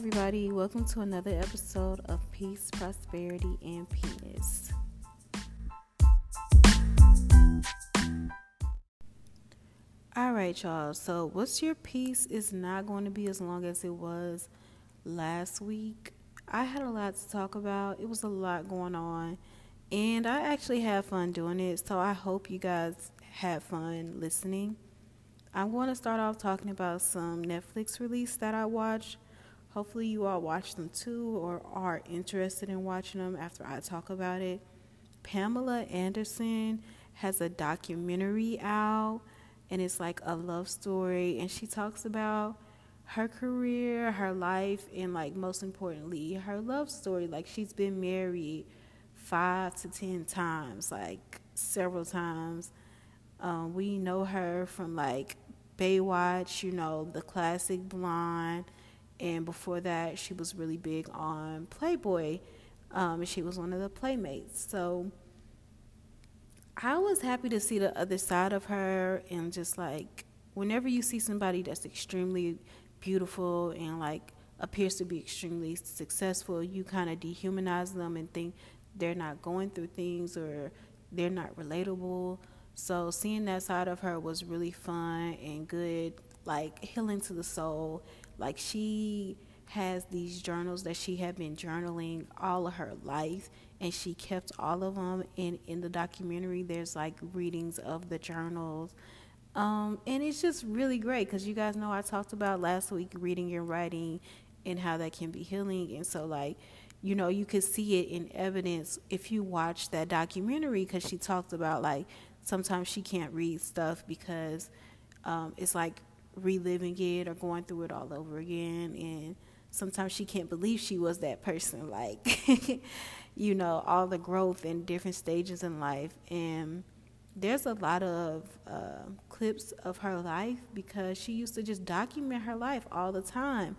everybody. Welcome to another episode of Peace, Prosperity, and Penis. All right, y'all. So, what's your piece is not going to be as long as it was last week. I had a lot to talk about. It was a lot going on, and I actually had fun doing it. So, I hope you guys had fun listening. I'm going to start off talking about some Netflix release that I watched. Hopefully, you all watch them too or are interested in watching them after I talk about it. Pamela Anderson has a documentary out, and it's like a love story, and she talks about her career, her life, and like most importantly, her love story. Like, she's been married five to ten times, like several times um, we know her from like Baywatch, you know, the classic blonde. And before that, she was really big on Playboy. Um, she was one of the playmates. So I was happy to see the other side of her. And just like, whenever you see somebody that's extremely beautiful and like appears to be extremely successful, you kind of dehumanize them and think they're not going through things or they're not relatable. So seeing that side of her was really fun and good, like healing to the soul. Like she has these journals that she had been journaling all of her life and she kept all of them and in the documentary there's like readings of the journals. Um, and it's just really great because you guys know i talked about last week reading and writing and how that can be healing. And so like you know you could see it in evidence if you watch that documentary because she talked about like sometimes she can't read stuff because um, it's like reliving it or going through it all over again and sometimes she can't believe she was that person like you know all the growth in different stages in life and there's a lot of uh, clips of her life because she used to just document her life all the time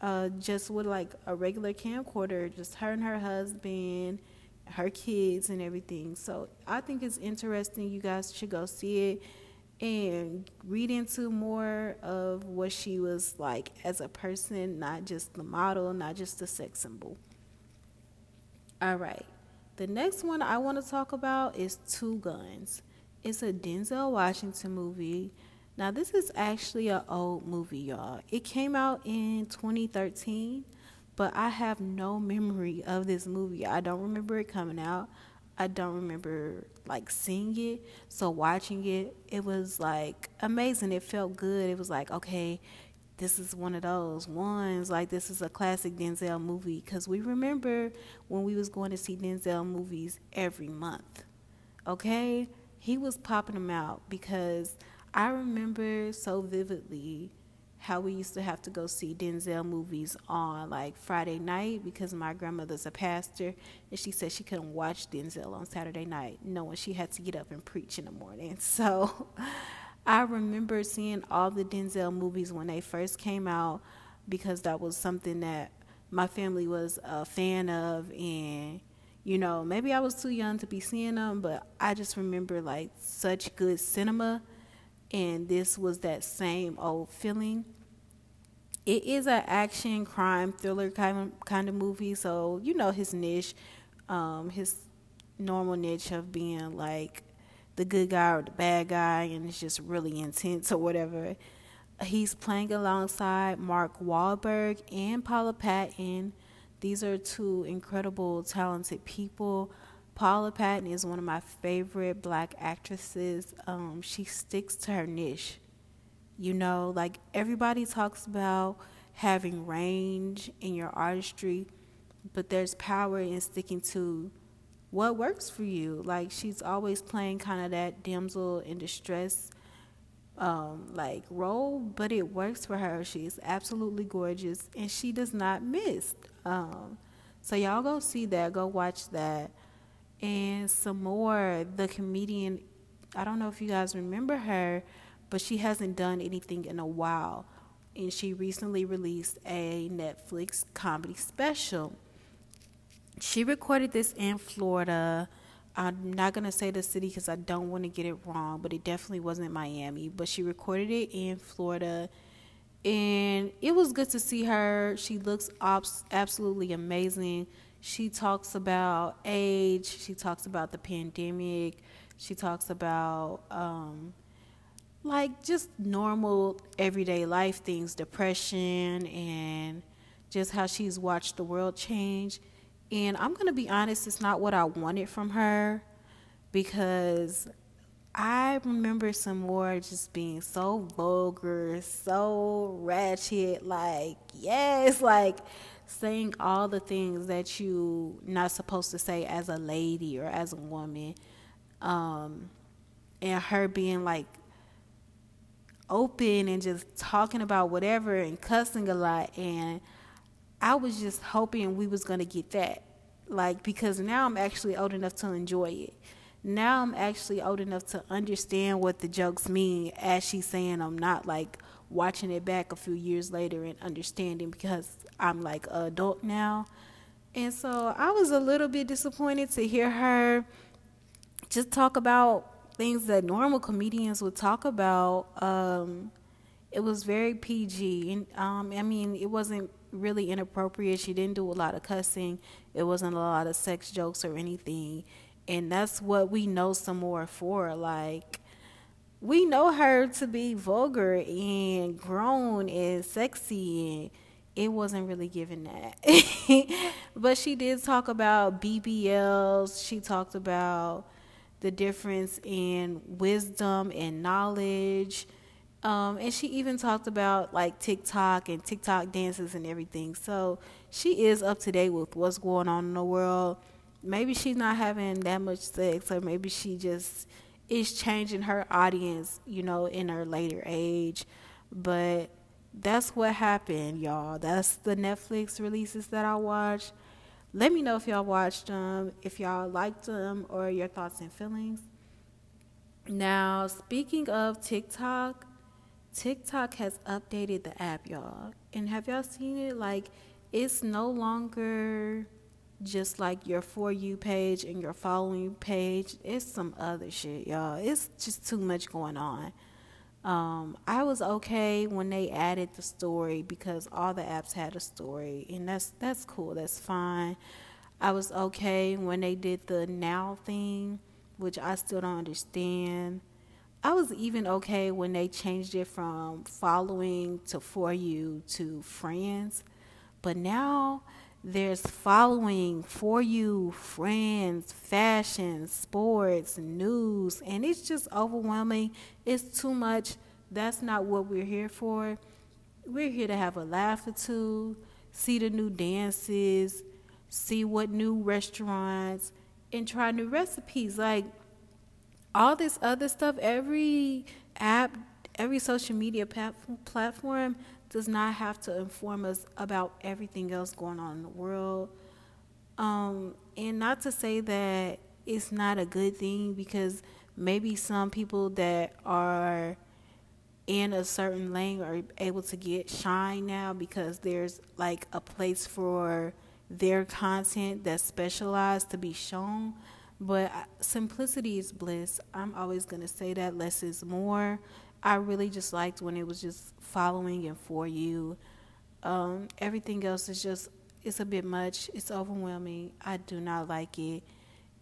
uh, just with like a regular camcorder just her and her husband her kids and everything. So I think it's interesting. You guys should go see it and read into more of what she was like as a person, not just the model, not just the sex symbol. All right. The next one I want to talk about is Two Guns. It's a Denzel Washington movie. Now, this is actually an old movie, y'all. It came out in 2013 but I have no memory of this movie. I don't remember it coming out. I don't remember like seeing it. So watching it, it was like amazing. It felt good. It was like, okay, this is one of those ones like this is a classic Denzel movie cuz we remember when we was going to see Denzel movies every month. Okay? He was popping them out because I remember so vividly how we used to have to go see Denzel movies on like Friday night because my grandmother's a pastor and she said she couldn't watch Denzel on Saturday night knowing she had to get up and preach in the morning. So I remember seeing all the Denzel movies when they first came out because that was something that my family was a fan of and you know, maybe I was too young to be seeing them, but I just remember like such good cinema and this was that same old feeling it is an action crime thriller kind of kind of movie. So you know his niche, um, his normal niche of being like the good guy or the bad guy, and it's just really intense or whatever. He's playing alongside Mark Wahlberg and Paula Patton. These are two incredible, talented people. Paula Patton is one of my favorite black actresses. Um, she sticks to her niche. You know, like everybody talks about having range in your artistry, but there's power in sticking to what works for you. Like she's always playing kind of that damsel in distress um, like role, but it works for her. She's absolutely gorgeous and she does not miss. Um, so y'all go see that, go watch that. And Sommore, the comedian, I don't know if you guys remember her, but she hasn't done anything in a while. And she recently released a Netflix comedy special. She recorded this in Florida. I'm not going to say the city because I don't want to get it wrong, but it definitely wasn't Miami. But she recorded it in Florida. and it was good to see her. She looks absolutely amazing. She talks about age. She talks about the pandemic. She talks about um, like just normal everyday life things, depression, and just how she's watched the world change. And I'm gonna be honest, it's not what I wanted from her because I remember Sommore just being so vulgar, so ratchet, like, yes, like saying all the things that you not supposed to say as a lady or as a woman. Um, and her being like open and just talking about whatever and cussing a lot and I was just hoping we was going to get that. Like because now I'm actually old enough to enjoy it now I'm actually old enough to understand what the jokes mean as she's saying I'm not like watching it back a few years later and understanding because I'm like an adult now. And so I was a little bit disappointed to hear her just talk about things that normal comedians would talk about. Um, it was very PG. And um, I mean, it wasn't really inappropriate. She didn't do a lot of cussing. It wasn't a lot of sex jokes or anything and that's what we know Sommore for like we know her to be vulgar and grown and sexy and it wasn't really given that but she did talk about bbls she talked about the difference in wisdom and knowledge um, and she even talked about like TikTok and TikTok dances and everything. So she is up to date with what's going on in the world maybe she's not having that much sex or maybe she just is changing her audience, you know, in her later age. But that's what happened, y'all. That's the Netflix releases that I watched. Let me know if y'all watched them, if y'all liked them, or your thoughts and feelings. Now, speaking of TikTok, TikTok has updated the app, y'all. And have y'all seen it? Like, it's no longer just like your for you page and your following page. It's some other shit, y'all. It's just too much going on. Um, I was okay when they added the story because all the apps had a story, and that's that's cool. That's fine. I was okay when they did the now thing, which I still don't understand. I was even okay when they changed it from following to for you to friends, but now there's following for you, friends, fashion, sports, news, and it's just overwhelming. It's too much. That's not what we're here for. We're here to have a laugh or two, see the new dances, see what new restaurants, and try new recipes. Like all this other stuff, every app, every social media platform does not have to inform us about everything else going on in the world. Um, and not to say that it's not a good thing because maybe some people that are in a certain lane are able to get shine now because there's like a place for their content that's specialized to be shown. But simplicity is bliss. I'm always going to say that less is more. I really just liked when it was just following and for you. Um, everything else is just it's a bit much. It's overwhelming. I do not like it.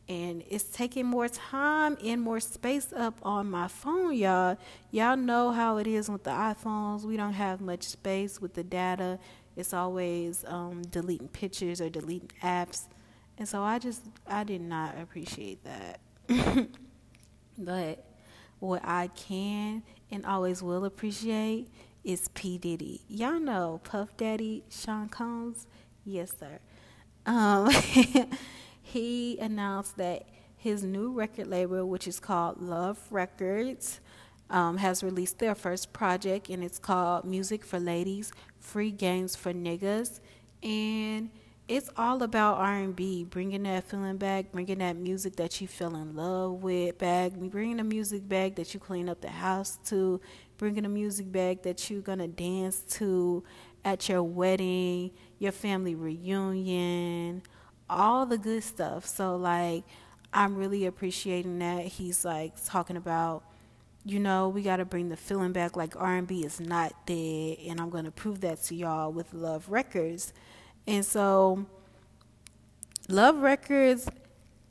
And it's taking more time and more space up on my phone, y'all. Y'all know how it is with the iPhones. We don't have much space with the data. It's always um, deleting pictures or deleting apps. And so I just, I did not appreciate that. but what I can and always will appreciate is P. Diddy. Y'all know Puff Daddy, Sean Combs? Yes, sir. Um, he announced that his new record label, which is called Love Records, um, has released their first project, and it's called Music for Ladies, Free Games for Niggas. And it's all about R&B, bringing that feeling back, bringing that music that you fell in love with back, bringing the music back that you clean up the house to, bringing the music back that you're gonna dance to at your wedding, your family reunion, all the good stuff. So like, I'm really appreciating that he's like talking about you know, we got to bring the feeling back like R&B is not dead and I'm going to prove that to y'all with Love Records. And so Love Records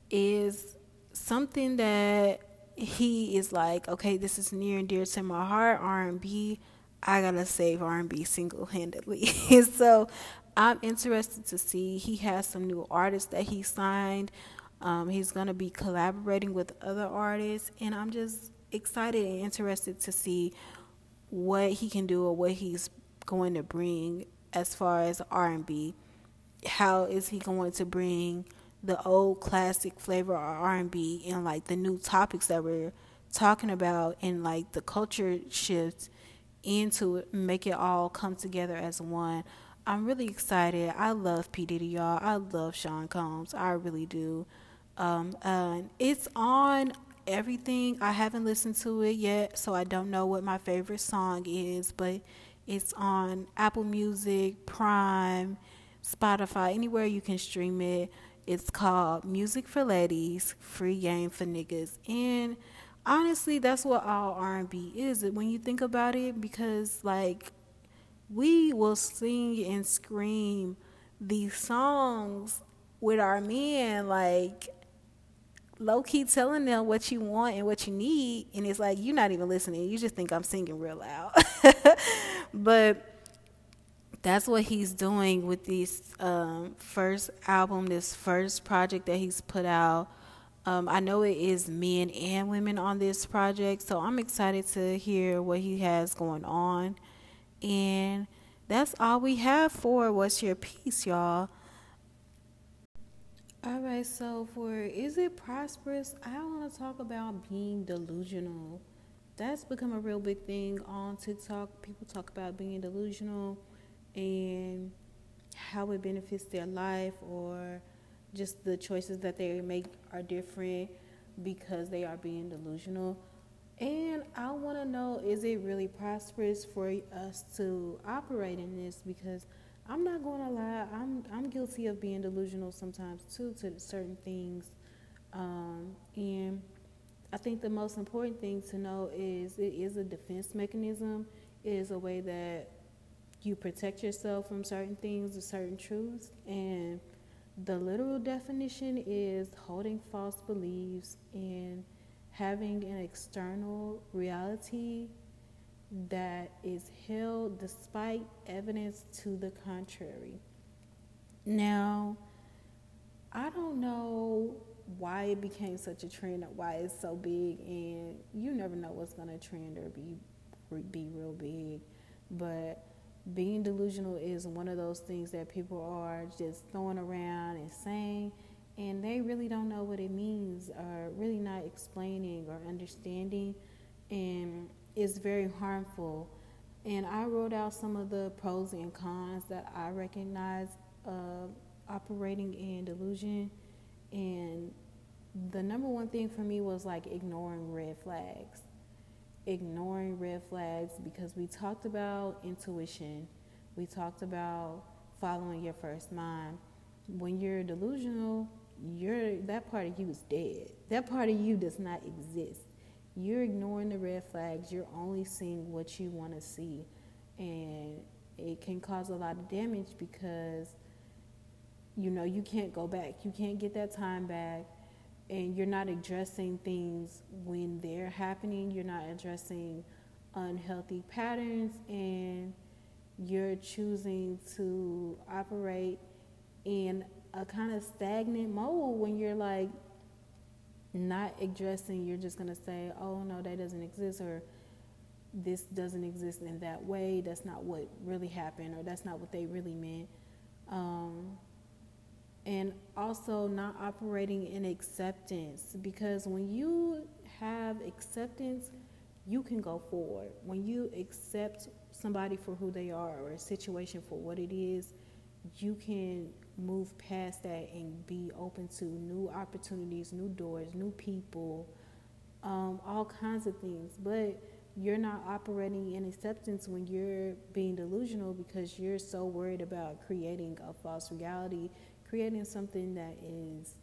is something that he is like, okay, this is near and dear to my heart, R&B. I got to save R&B single-handedly. and so I'm interested to see he has some new artists that he signed. Um, he's to be collaborating with other artists and I'm just excited and interested to see what he can do or what he's going to bring as far as R&B. How is he going to bring the old classic flavor of R&B and like the new topics that we're talking about and like the culture shifts into make it all come together as one. I'm really excited. I love P Diddy, y'all. I love Sean Combs. I really do. Um, and it's on everything. I haven't listened to it yet, so I don't know what my favorite song is, but it's on Apple Music, Prime, Spotify, anywhere you can stream it. It's called Music for Ladies, Free Game for Niggas. And honestly, that's what all R&B is. When you think about it because like we will sing and scream these songs with our men like low key telling them what you want and what you need, and it's like you're not even listening. You just think I'm singing real loud. but that's what he's doing with this um, first album, this first project that he's put out. Um, I know it is men and women on this project, so I'm excited to hear what he has going on. And that's all we have for What's Your Piece, y'all. All right, so for is it prosperous? I want to talk about being delusional. That's become a real big thing on TikTok. People talk about being delusional and how it benefits their life or just the choices that they make are different because they are being delusional. And I want to know is it really prosperous for us to operate in this because I'm not going to lie. I'm I'm guilty of being delusional sometimes too to certain things, um, and I think the most important thing to know is it is a defense mechanism. It is a way that you protect yourself from certain things or certain truths, and the literal definition is holding false beliefs and having an external reality that is held despite evidence to the contrary. Now, I don't know why it became such a trend, why it's so big, and you never know what's to trend or be be real big. But being delusional is one of those things that people are just throwing around and saying, and they really don't know what it means, or really not explaining or understanding. And it's very harmful. And I wrote out some of the pros and cons that I recognize uh, operating in delusion. And the number one thing for me was like ignoring red flags. Ignoring red flags because we talked about intuition, we talked about following your first mind. When you're delusional, you're that part of you is dead. That part of you does not exist you're ignoring the red flags. You're only seeing what you want to see. And it can cause a lot of damage because, you know, you can't go back. You can't get that time back. And you're not addressing things when they're happening. You're not addressing unhealthy patterns. And you're choosing to operate in a kind of stagnant mode when you're like, not addressing, you're just going to say, oh, no, that doesn't exist, or this doesn't exist in that way. That's not what really happened, or that's not what they really meant. Um, and also not operating in acceptance because when you have acceptance, you can go forward. When you accept somebody for who they are or a situation for what it is, you can move past that and be open to new opportunities, new doors, new people, um, all kinds of things. But you're not operating in acceptance when you're being delusional because you're so worried about creating a false reality, creating something that is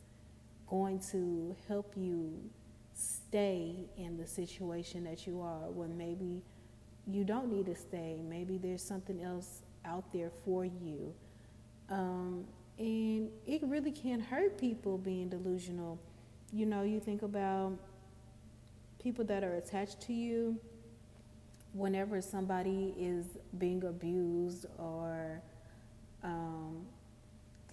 going to help you stay in the situation that you are when maybe you don't need to stay. Maybe there's something else out there for you. Um, and it really can hurt people being delusional. You know, you think about people that are attached to you, whenever somebody is being abused or um,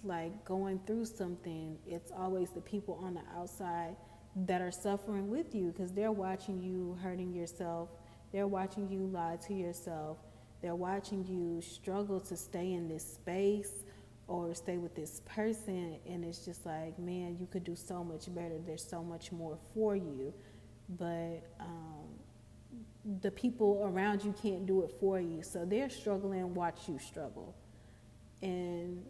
like going through something, it's always the people on the outside that are suffering with you because they're watching you hurting yourself. They're watching you lie to yourself. They're watching you struggle to stay in this space or stay with this person. And it's just like, man, you could do so much better. There's so much more for you. But um, the people around you can't do it for you. So they're struggling, watch you struggle. And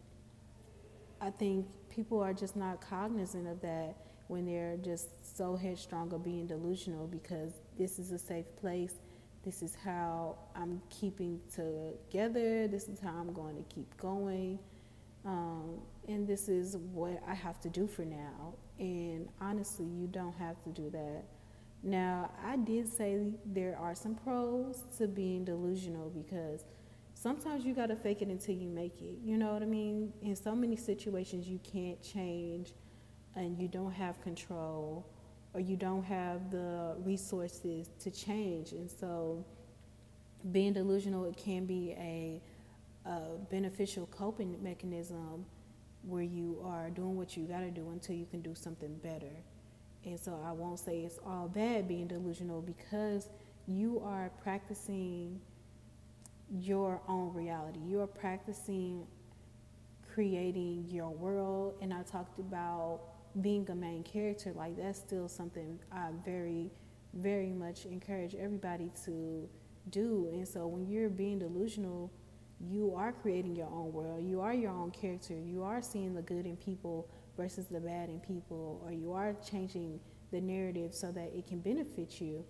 I think people are just not cognizant of that when they're just so headstrong or being delusional because this is a safe place. This is how I'm keeping together. This is how I'm going to keep going. Um, and this is what I have to do for now. And honestly, you don't have to do that. Now, I did say there are some pros to being delusional because sometimes you got to fake it until you make it. You know what I mean? In so many situations, you can't change and you don't have control or you don't have the resources to change. And so, being delusional, it can be a, a beneficial coping mechanism where you are doing what you got to do until you can do something better. And so, I won't say it's all bad being delusional because you are practicing your own reality. You are practicing creating your world. And I talked about being a main character, like that's still something I very, very much encourage everybody to do. And so when you're being delusional, you are creating your own world. You are your own character. You are seeing the good in people versus the bad in people, or you are changing the narrative so that it can benefit you.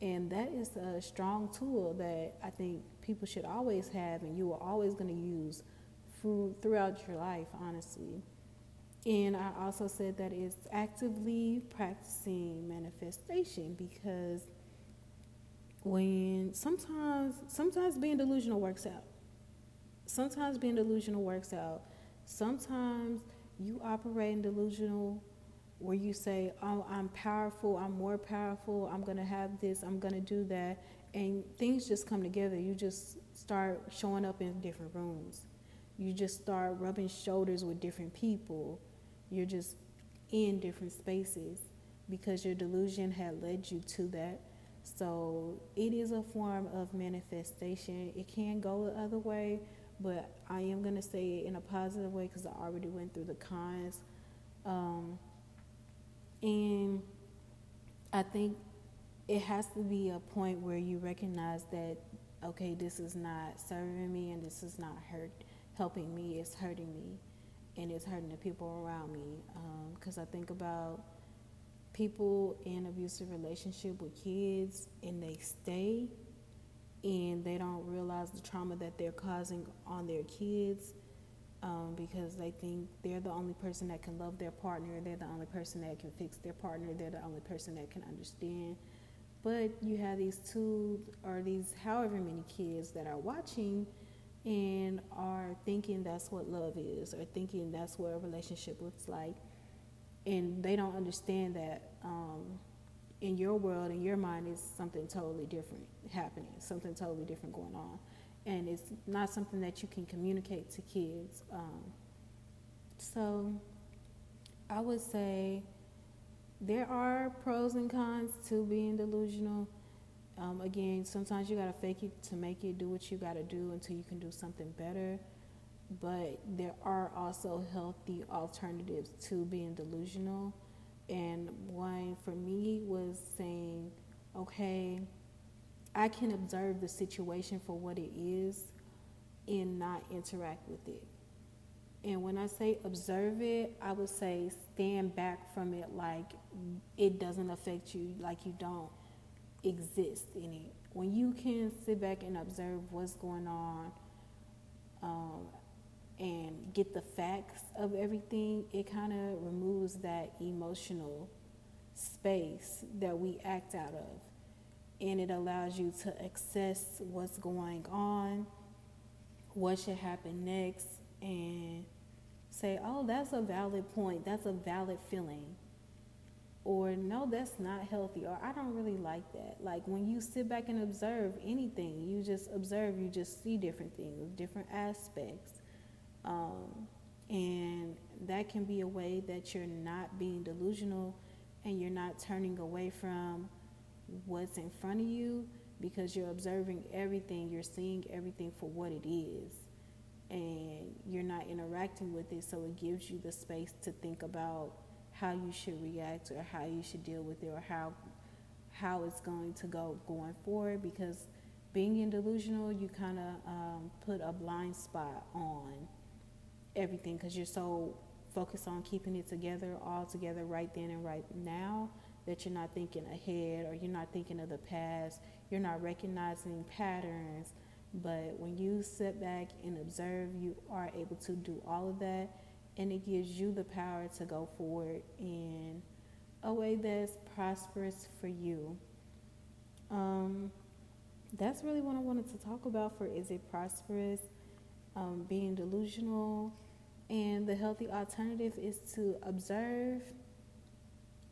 And that is a strong tool that I think people should always have, and you are always going to use food throughout your life, honestly. And I also said that it's actively practicing manifestation because when sometimes sometimes being delusional works out. Sometimes being delusional works out. Sometimes you operate in delusional where you say, "Oh, I'm powerful. I'm more powerful. I'm going to have this. I'm going to do that." And things just come together. You just start showing up in different rooms. You just start rubbing shoulders with different people you're just in different spaces because your delusion had led you to that. So it is a form of manifestation. It can go the other way, but I am going to say it in a positive way because I already went through the cons. Um, and I think it has to be a point where you recognize that, okay, this is not serving me and this is not hurt, helping me, it's hurting me and it's hurting the people around me. Because um, I think about people in abusive relationship with kids, and they stay, and they don't realize the trauma that they're causing on their kids. Um, because they think they're the only person that can love their partner, they're the only person that can fix their partner, they're the only person that can understand. But you have these two or these however many kids that are watching and are thinking that's what love is or thinking that's what a relationship looks like. And they don't understand that um, in your world in your mind is something totally different happening something totally different going on. And it's not something that you can communicate to kids um, so i would say there are pros and cons to being delusional um, again, sometimes you got to fake it to make it, do what you got to do until you can do something better. But there are also healthy alternatives to being delusional. And one for me was saying, okay, I can observe the situation for what it is and not interact with it. And when I say observe it, I would say stand back from it like it doesn't affect you, like you don't exist in it. When you can sit back and observe what's going on um, and get the facts of everything, it kind of removes that emotional space that we act out of. And it allows you to assess what's going on, what should happen next, and say, oh, that's a valid point, that's a valid feeling. Or no, that's not healthy, or I don't really like that. Like when you sit back and observe anything, you just observe, you just see different things, different aspects. Um, and that can be a way that you're not being delusional and you're not turning away from what's in front of you because you're observing everything, you're seeing everything for what it is, and you're not interacting with it. So it gives you the space to think about how you should react or how you should deal with it or how how it's going to go going forward because being in delusional you kind of um, put a blind spot on everything because you're so focused on keeping it together, all together right then and right now, that you're not thinking ahead or you're not thinking of the past. You're not recognizing patterns. But when you sit back and observe, you are able to do all of that, and it gives you the power to go forward in a way that's prosperous for you. Um, that's really what I wanted to talk about for Is It Prosperous? Um, being delusional and the healthy alternative is to observe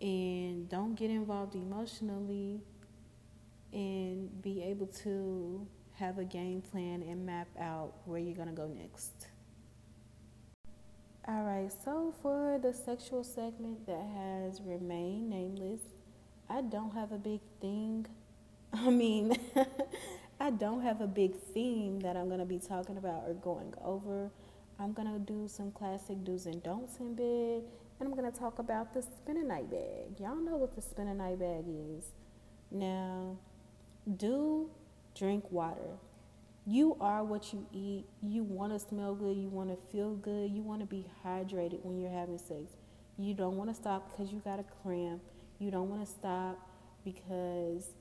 and don't get involved emotionally and be able to have a game plan and map out where you're going to go next. All right, so for the sexual segment that has remained nameless, I don't have a big thing. I mean, I don't have a big theme that I'm going to be talking about or going over. I'm going to do some classic do's and don'ts in bed, and I'm going to talk about the spin a night bag. Y'all know what the spin a night bag is. Now, do drink water. You are what you eat. You want to smell good. You want to feel good. You want to be hydrated when you're having sex. You don't want to stop because you got a cramp. You don't want to stop because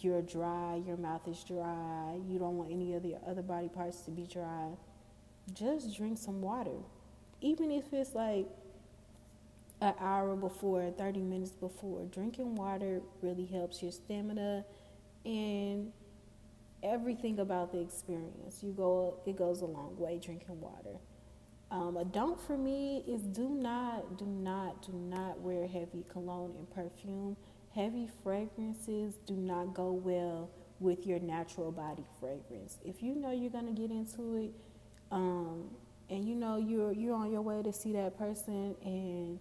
you're dry, your mouth is dry. You don't want any of the other body parts to be dry just drink some water. Even if it's like an hour before, 30 minutes before, drinking water really helps your stamina and everything about the experience. You go, it goes a long way drinking water. Um, a don't for me is do not, do not, do not wear heavy cologne and perfume. Heavy fragrances do not go well with your natural body fragrance. If you know you're to get into it, um, and you know you're you're on your way to see that person and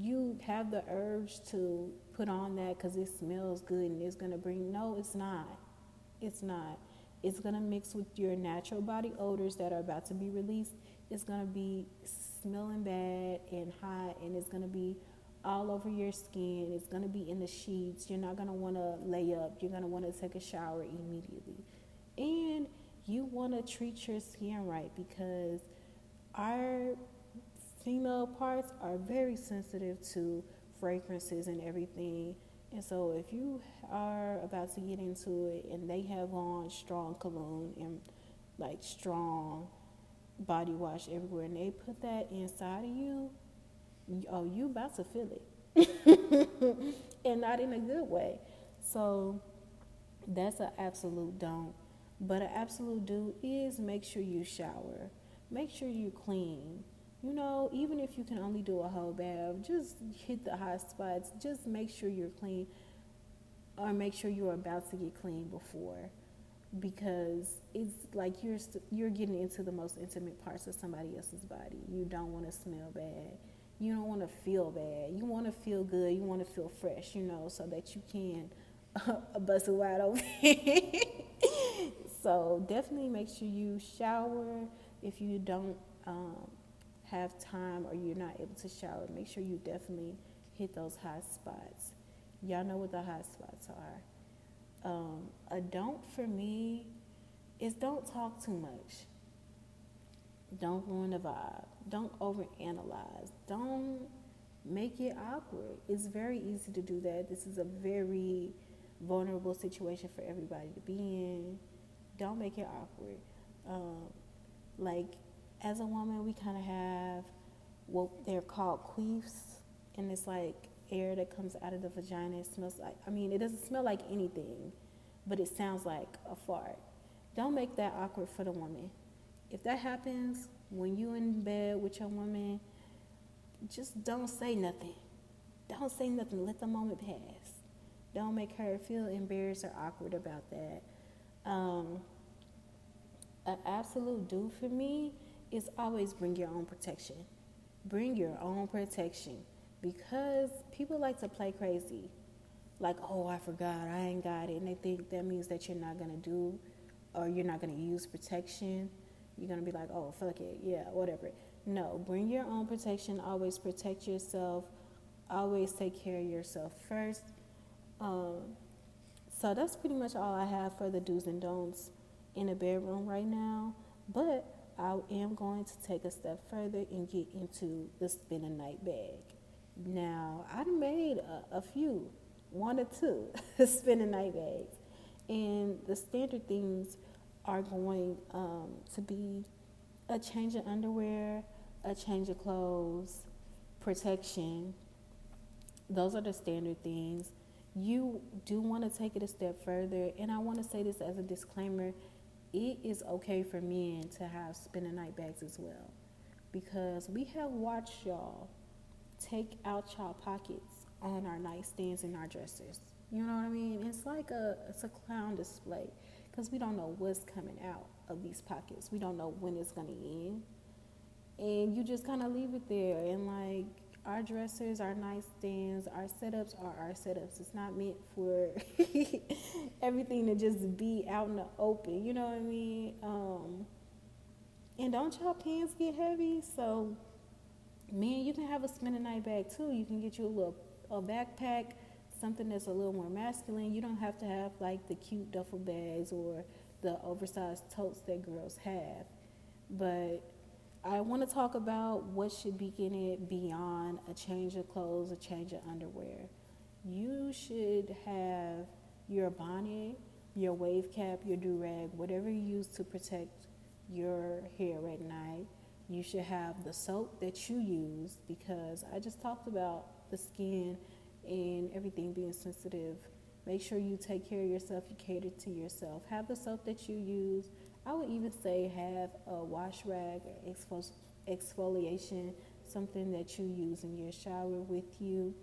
you have the urge to put on that because it smells good and it's to bring no it's not it's not. It's going to mix with your natural body odors that are about to be released. It's going to be smelling bad and hot and it's going to be all over your skin. It's going to be in the sheets. You're not going to want to lay up. You're going to want to take a shower immediately. And you want to treat your skin right because our female parts are very sensitive to fragrances and everything. And so if you are about to get into it and they have on strong cologne and like strong body wash everywhere and they put that inside of you, oh, you about to feel it. and not in a good way. So that's an absolute don't. But an absolute do is make sure you shower. Make sure you clean. You know, even if you can only do a whole bath, just hit the hot spots. Just make sure you're clean or make sure you're about to get clean before because it's like you're you you're getting into the most intimate parts of somebody else's body. You don't want to smell bad. You don't want to feel bad. You want to feel good. You want to feel fresh, you know, so that you can uh, bust it wide open. So definitely make sure you shower. If you don't um, have time or you're not able to shower, make sure you definitely hit those hot spots. Y'all know what the hot spots are. Um, a don't for me is don't talk too much. Don't ruin the vibe. Don't overanalyze. Don't make it awkward. It's very easy to do that. This is a very vulnerable situation for everybody to be in don't make it awkward. Um, like, as a woman, we kind of have what they're called queefs, and it's like air that comes out of the vagina. It smells like, I mean, it doesn't smell like anything, but it sounds like a fart. Don't make that awkward for the woman. If that happens when you in bed with your woman, just don't say nothing. Don't say nothing. Let the moment pass. Don't make her feel embarrassed or awkward about that. Um, an absolute do for me is always bring your own protection. Bring your own protection because people like to play crazy. Like, oh, I forgot, I ain't got it. And they think that means that you're not going to do or you're not going to use protection. You're going to be like, oh, fuck it, yeah, whatever. No, bring your own protection. Always protect yourself. Always take care of yourself first. Um, so that's pretty much all I have for the do's and don'ts in a bedroom right now. But I am going to take a step further and get into the spin a night bag. Now, I made a, a few, one or two spin a night bags. And the standard things are going um, to be a change of underwear, a change of clothes, protection. Those are the standard things. You do want to take it a step further, and I want to say this as a disclaimer it is okay for men to have spin a night bags as well because we have watched y'all take out y'all pockets on our nightstands and our dressers. You know what I mean? It's like a it's a clown display because we don't know what's coming out of these pockets. We don't know when it's gonna end, and you just kind of leave it there. And like our dressers, our nightstands, our setups are our setups. It's not meant for everything to just be out in the open. You know what I mean? Um, and don't y'all pants get heavy? So, man, you can have a spin a night bag too. You can get you a little a backpack, something that's a little more masculine. You don't have to have like the cute duffel bags or the oversized totes that girls have. But I want to talk about what should be in it beyond a change of clothes, a change of underwear. You should have your bonnet, your wave cap, your do rag, whatever you use to protect your hair at night. You should have the soap that you use because I just talked about the skin and everything being sensitive. Make sure you take care of yourself, you cater to yourself. Have the soap that you use I would even say have a wash rag exfoliation, something that you use in your shower with you.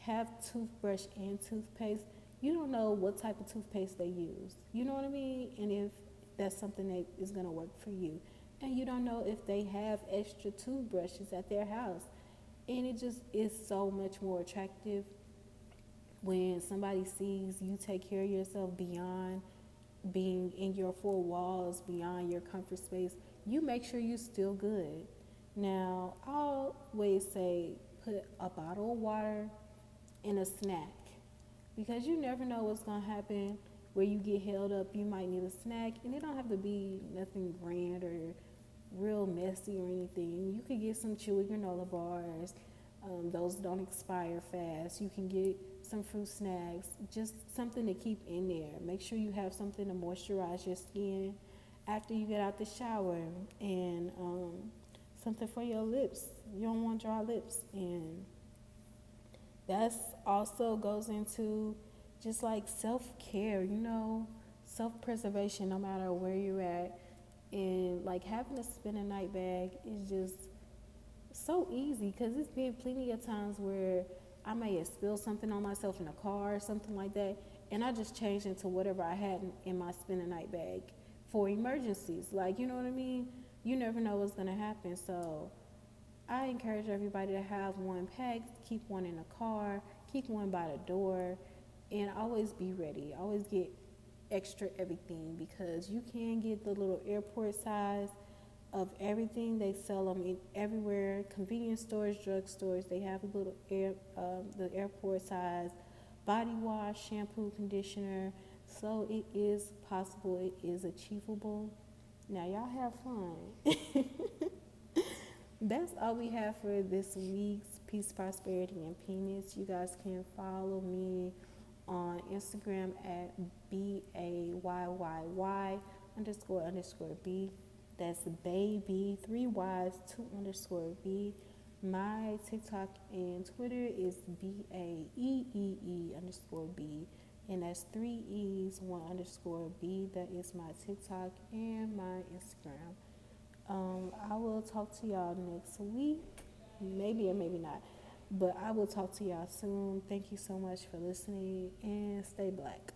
Have toothbrush and toothpaste. You don't know what type of toothpaste they use. You know what I mean? And if that's something that is going to work for you. And you don't know if they have extra toothbrushes at their house. And it just is so much more attractive when somebody sees you take care of yourself beyond being in your four walls beyond your comfort space, you make sure you're still good. Now, I always say put a bottle of water and a snack because you never know what's going to happen where you get held up. You might need a snack, and it don't have to be nothing grand or real messy or anything. You could get some chewy granola bars. Um, those don't expire fast. You can get some fruit snacks, just something to keep in there. Make sure you have something to moisturize your skin after you get out the shower, and um, something for your lips. You don't want dry lips, and that's also goes into just like self care. You know, self preservation, no matter where you're at, and like having a night bag is just so easy because it's been plenty of times where I may have spilled something on myself in a car or something like that, and I just changed into whatever I had in, in my a night bag for emergencies. Like, you know what I mean? You never know what's going to happen. So I encourage everybody to have one packed, keep one in a car, keep one by the door, and always be ready. Always get extra everything because you can get the little airport size of everything. They sell them in everywhere, convenience stores, drug stores. They have a little air, um, the airport size body wash, shampoo, conditioner. So it is possible. It is achievable. Now y'all have fun. That's all we have for this week's Peace, Prosperity, and Penis. You guys can follow me on Instagram at B A Y Y Y underscore underscore B that's baby, three Y's, two underscore B. My TikTok and Twitter is B A E E E underscore B. And that's three E's, one underscore B. That is my TikTok and my Instagram. Um, I will talk to y'all next week. Maybe or maybe not. But I will talk to y'all soon. Thank you so much for listening and stay black.